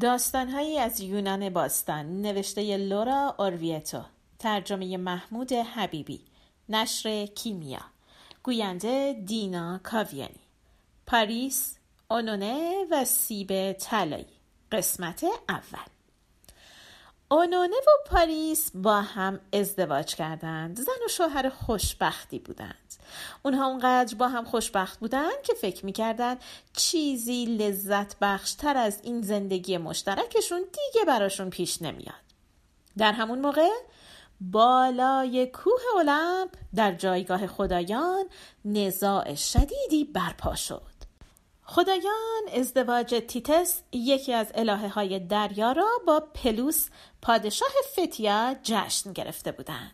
داستانهایی از یونان باستان. نوشته لورا اورویتو. ترجمه محمود حبیبی. نشر کیمیا. گوینده دینا کاویانی. پاریس اونونه و سیب طلایی. قسمت اول. اونونه و پاریس با هم ازدواج کردند. زن و شوهر خوشبختی بودند. اونها اونقدر با هم خوشبخت بودند که فکر می‌کردند چیزی لذت بخشتر از این زندگی مشترکشون دیگه براشون پیش نمیاد. در همون موقع بالای کوه المپ در جایگاه خدایان نزاع شدیدی برپا شد. خدایان ازدواج تیتس یکی از الهه های دریا را با پلوس پادشاه فتیا جشن گرفته بودند.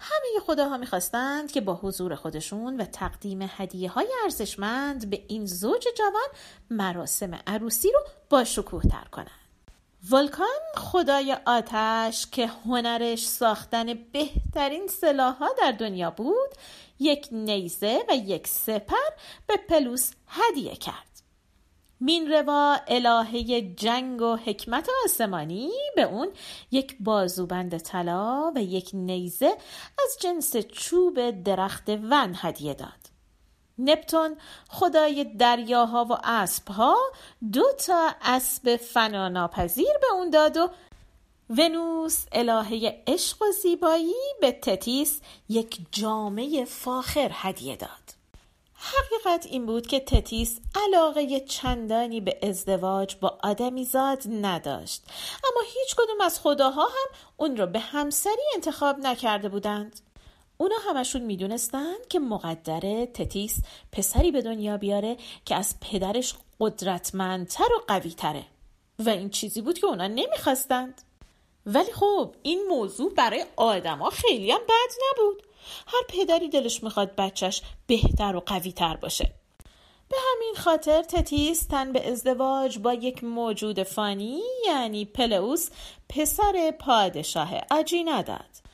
همه خداها می‌خواستند که با حضور خودشون و تقدیم هدیه های ارزشمند به این زوج جوان مراسم عروسی رو با شکوه تر کنند. ولکان خدای آتش که هنرش ساختن بهترین سلاحها در دنیا بود یک نیزه و یک سپر به پلوس هدیه کرد. مینروا الهه جنگ و حکمت آسمانی به اون یک بازوبند طلا و یک نیزه از جنس چوب درخت ون هدیه داد. نپتون خدای دریاها و اسبها دو تا اسب فناناپذیر به اون داد و ونوس الهه عشق و زیبایی به تتیس یک جامعه فاخر هدیه داد. حقیقت این بود که تتیس علاقه چندانی به ازدواج با آدمی زاد نداشت. اما هیچ کدوم از خداها هم اون را به همسری انتخاب نکرده بودند. اونا همشون می‌دونستند که مقدره تتیس پسری به دنیا بیاره که از پدرش قدرتمندتر و قویتره. و این چیزی بود که اونا نمی‌خواستند. ولی خب این موضوع برای آدما خیلی هم بد نبود. هر پدری دلش می‌خواد بچهش بهتر و قوی تر باشه. به همین خاطر تتیس تن به ازدواج با یک موجود فانی یعنی پلئوس پسر پادشاه اجی نداد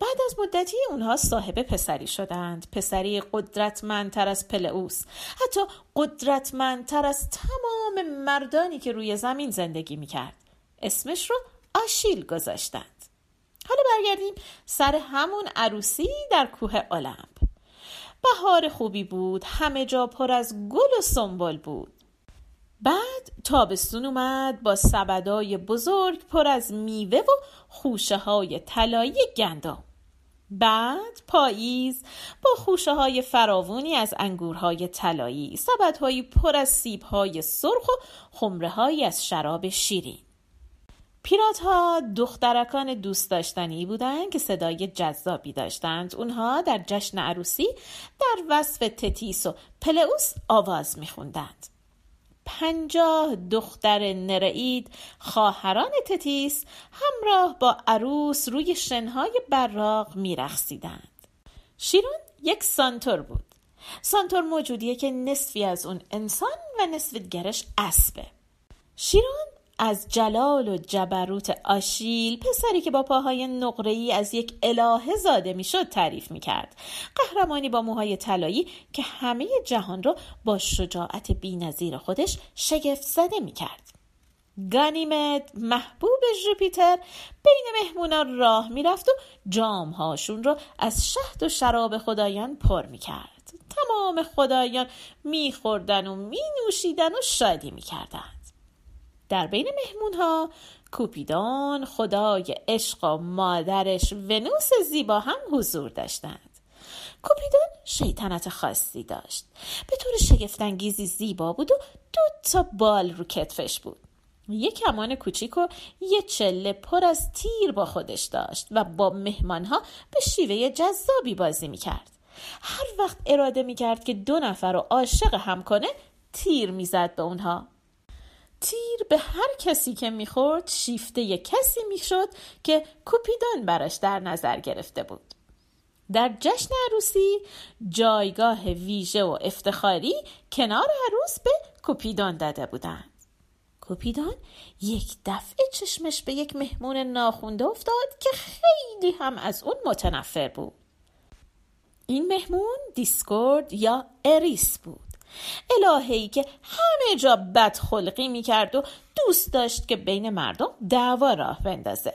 بعد از مدتی اونها صاحب پسری شدند. پسری قدرتمندتر از پلئوس حتی قدرتمندتر از تمام مردانی که روی زمین زندگی می‌کرد. اسمش رو آشیل گذاشتند. حالا برگردیم سر همون عروسی در کوه المپ بهار خوبی بود همه جا پر از گل و سنبل بود. بعد تابستون اومد با سبدای بزرگ پر از میوه و خوشه های طلایی گندم. بعد پاییز با خوشه های فراوونی از انگورهای طلایی سبدهایی پر از سیبهای سرخ و خمره از شراب شیرین. پیرات ها دخترکان دوست داشتنی بودند که صدای جذابی داشتند. اونها در جشن عروسی در وصف تتیس و پلئوس آواز میخوندند. پنجاه دختر نرعید خواهران تتیس همراه با عروس روی شنهای براق میرخصیدند شیرون یک سانتور بود. سانتور موجودیه که نصفی از اون انسان و نصف گرش اسبه. شیرون از جلال و جبروت آشیل پسری که با پاهای نقره‌ای از یک الهه زاده می‌شد تعریف می‌کرد. قهرمانی با موهای طلایی که همه جهان را با شجاعت بینظیر خودش شگفت زده می‌کرد. گانیمد محبوب ژوپیتر بین مهمونان راه می‌رفت و جامهاشون را از شهد و شراب خدایان پر می‌کرد. تمام خدایان میخوردن و مینوشیدن و شادی می‌کردند در بین مهمون ها کوپیدون خدای عشق و مادرش ونوس زیبا هم حضور داشتند. کوپیدون شیطنت خاصی داشت. به طور شگفتانگیزی زیبا بود و دو تا بال رو کتفش بود. یک کمان کوچیک و یه چله پر از تیر با خودش داشت و با مهمانها به شیوه جذابی بازی می‌کرد. هر وقت اراده می‌کرد که دو نفر رو عاشق هم کنه تیر می‌زد به اونها. تیر به هر کسی که می‌خورد شیفته کسی می‌شد که کوپیدان براش در نظر گرفته بود. در جشن عروسی جایگاه ویژه و افتخاری کنار عروس به کوپیدان داده بودند. کوپیدان یک دفعه چشمش به یک مهمون ناخونده افتاد که خیلی هم از اون متنفر بود. این مهمون دیسکورد یا اریس بود. الههی که همه جا بدخلقی می‌کرد و دوست داشت که بین مردم دعوا راه بندازه.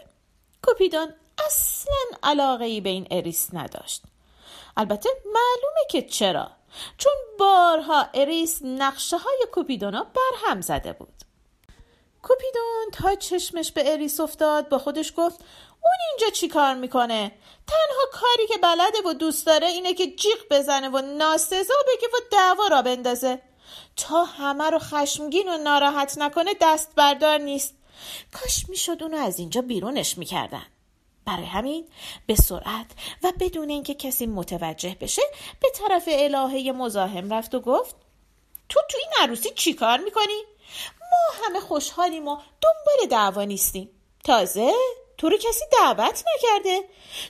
کوپیدون اصلا علاقه ای به این اریس نداشت. البته معلومه که چرا چون بارها اریس نقشه های کوپیدونا بر هم زده بود. کوپیدون تا چشمش به اریس افتاد با خودش گفت اون اینجا چی کار می‌کنه؟ تنها کاری که بلده و دوست داره اینه که جیغ بزنه و ناسزا بگه و دعوا راه بندازه. تا همه رو خشمگین و ناراحت نکنه دست بردار نیست. کاش می‌شد اونو از اینجا بیرونش می‌کردن. برای همین به سرعت و بدون اینکه کسی متوجه بشه به طرف الهه مزاحم رفت و گفت تو تو این عروسی چی کار می‌کنی؟ ما همه خوشحالیم و دنبال دعوا نیستیم. تازه؟ تو رو کسی دعوت نکرده.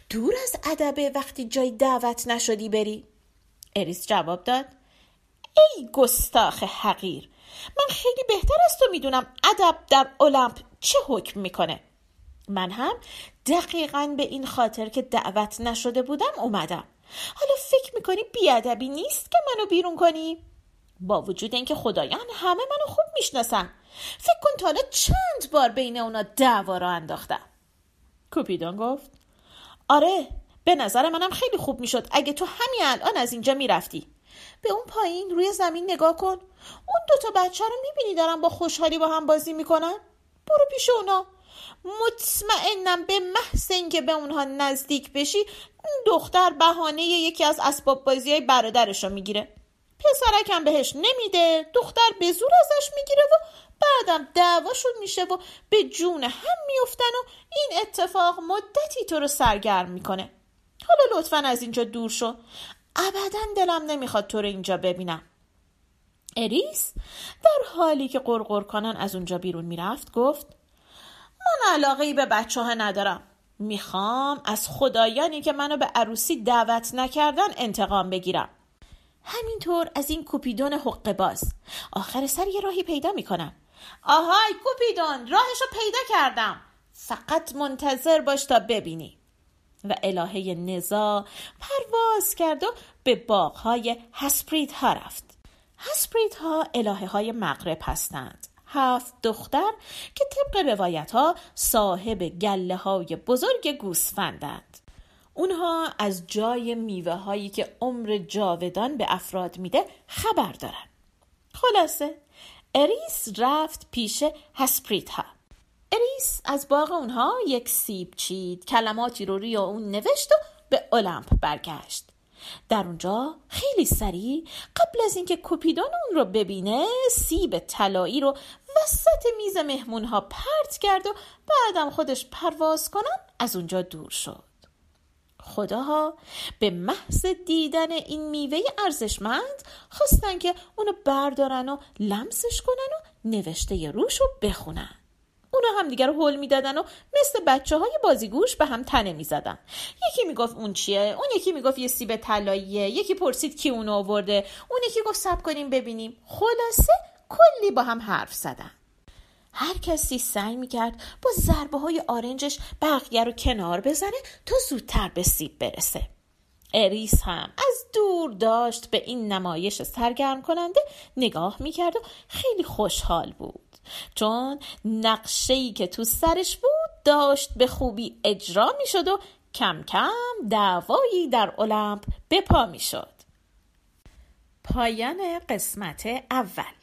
دور از ادبه وقتی جای دعوت نشدی بری. اریس جواب داد. ای گستاخ حقیر من خیلی بهتر از تو می‌دونم ادب در المپ چه حکم می‌کنه. من هم دقیقا به این خاطر که دعوت نشده بودم اومدم. حالا فکر می‌کنی بیادبی نیست که منو بیرون کنی؟ با وجود اینکه خدایان همه منو خوب می‌شناسن. فکر کن تا حالا چند بار بین اونا دعوا را انداختم. کوپیدون گفت. آره به نظر منم خیلی خوب می‌شد. اگه تو همین الان از اینجا می‌رفتی. به اون پایین روی زمین نگاه کن. اون دوتا بچه رو می‌بینی دارن با خوشحالی با هم بازی می‌کنن. برو پیش اونا. مطمئنم به محض اینکه به اونها نزدیک بشی اون دختر بهانه یکی از اسباب بازی های برادرش رو می‌گیره. پسرکم بهش نمیده دختر به زور ازش می‌گیره و بعدم دعواشون میشه و به جون هم میفتن و این اتفاق مدتی تو رو سرگرم می‌کنه. حالا لطفا از اینجا دور شو. ابدا دلم نمی‌خواد تو رو اینجا ببینم. اریس در حالی که قرقر کنن از اونجا بیرون می‌رفت گفت من علاقه ای به بچه ها ندارم. می‌خوام از خدایانی که منو به عروسی دعوت نکردن انتقام بگیرم. همینطور از این کوپیدون حق باز. آخر سر یه راهی پیدا می‌کنم. آهای کوپیدون راهشو پیدا کردم. فقط منتظر باش تا ببینی. و الهه نزا پرواز کرد و به باغهای هسپریت ها رفت. هسپریت ها الهه های مغرب هستند. هفت دختر که طبق روایت ها صاحب گله های بزرگ گوسفندند. اونها از جای میوه هایی که عمر جاودان به افراد میده خبر دارن. خلاصه اریس رفت پیش هسپرید ها اریس از باغ اونها یک سیب چید کلماتی رو روی اون نوشت و به المپ برگشت. در اونجا خیلی سریع قبل از اینکه کوپیدون اون رو ببینه سیب طلایی رو وسط میز مهمون ها پرت کرد و بعدم خودش پرواز کنان از اونجا دور شد. خداها به محض دیدن این میوه ارزشمند خواستن که اونو بردارن و لمسش کنن و نوشته روش رو بخونن. اونا هم دیگر رو حل می‌دادن و مثل بچه های بازیگوش به هم تنه می‌زدن. یکی می‌گفت اون چیه؟ اون یکی می‌گفت یه سیب طلاییه. یکی پرسید کی اونو آورده. اون یکی گفت سب کنیم ببینیم. خلاصه کلی با هم حرف زدن. هر کسی سعی می‌کرد با ضربه های آرنجش بقیه رو کنار بزنه تا زودتر به سیب برسه. اریس هم از دور داشت به این نمایش سرگرم کننده نگاه می‌کرد و خیلی خوشحال بود. چون نقشه‌ای که تو سرش بود داشت به خوبی اجرا می‌شد و کم کم دعوایی در المپ به پا می‌شد. پایان قسمت اول.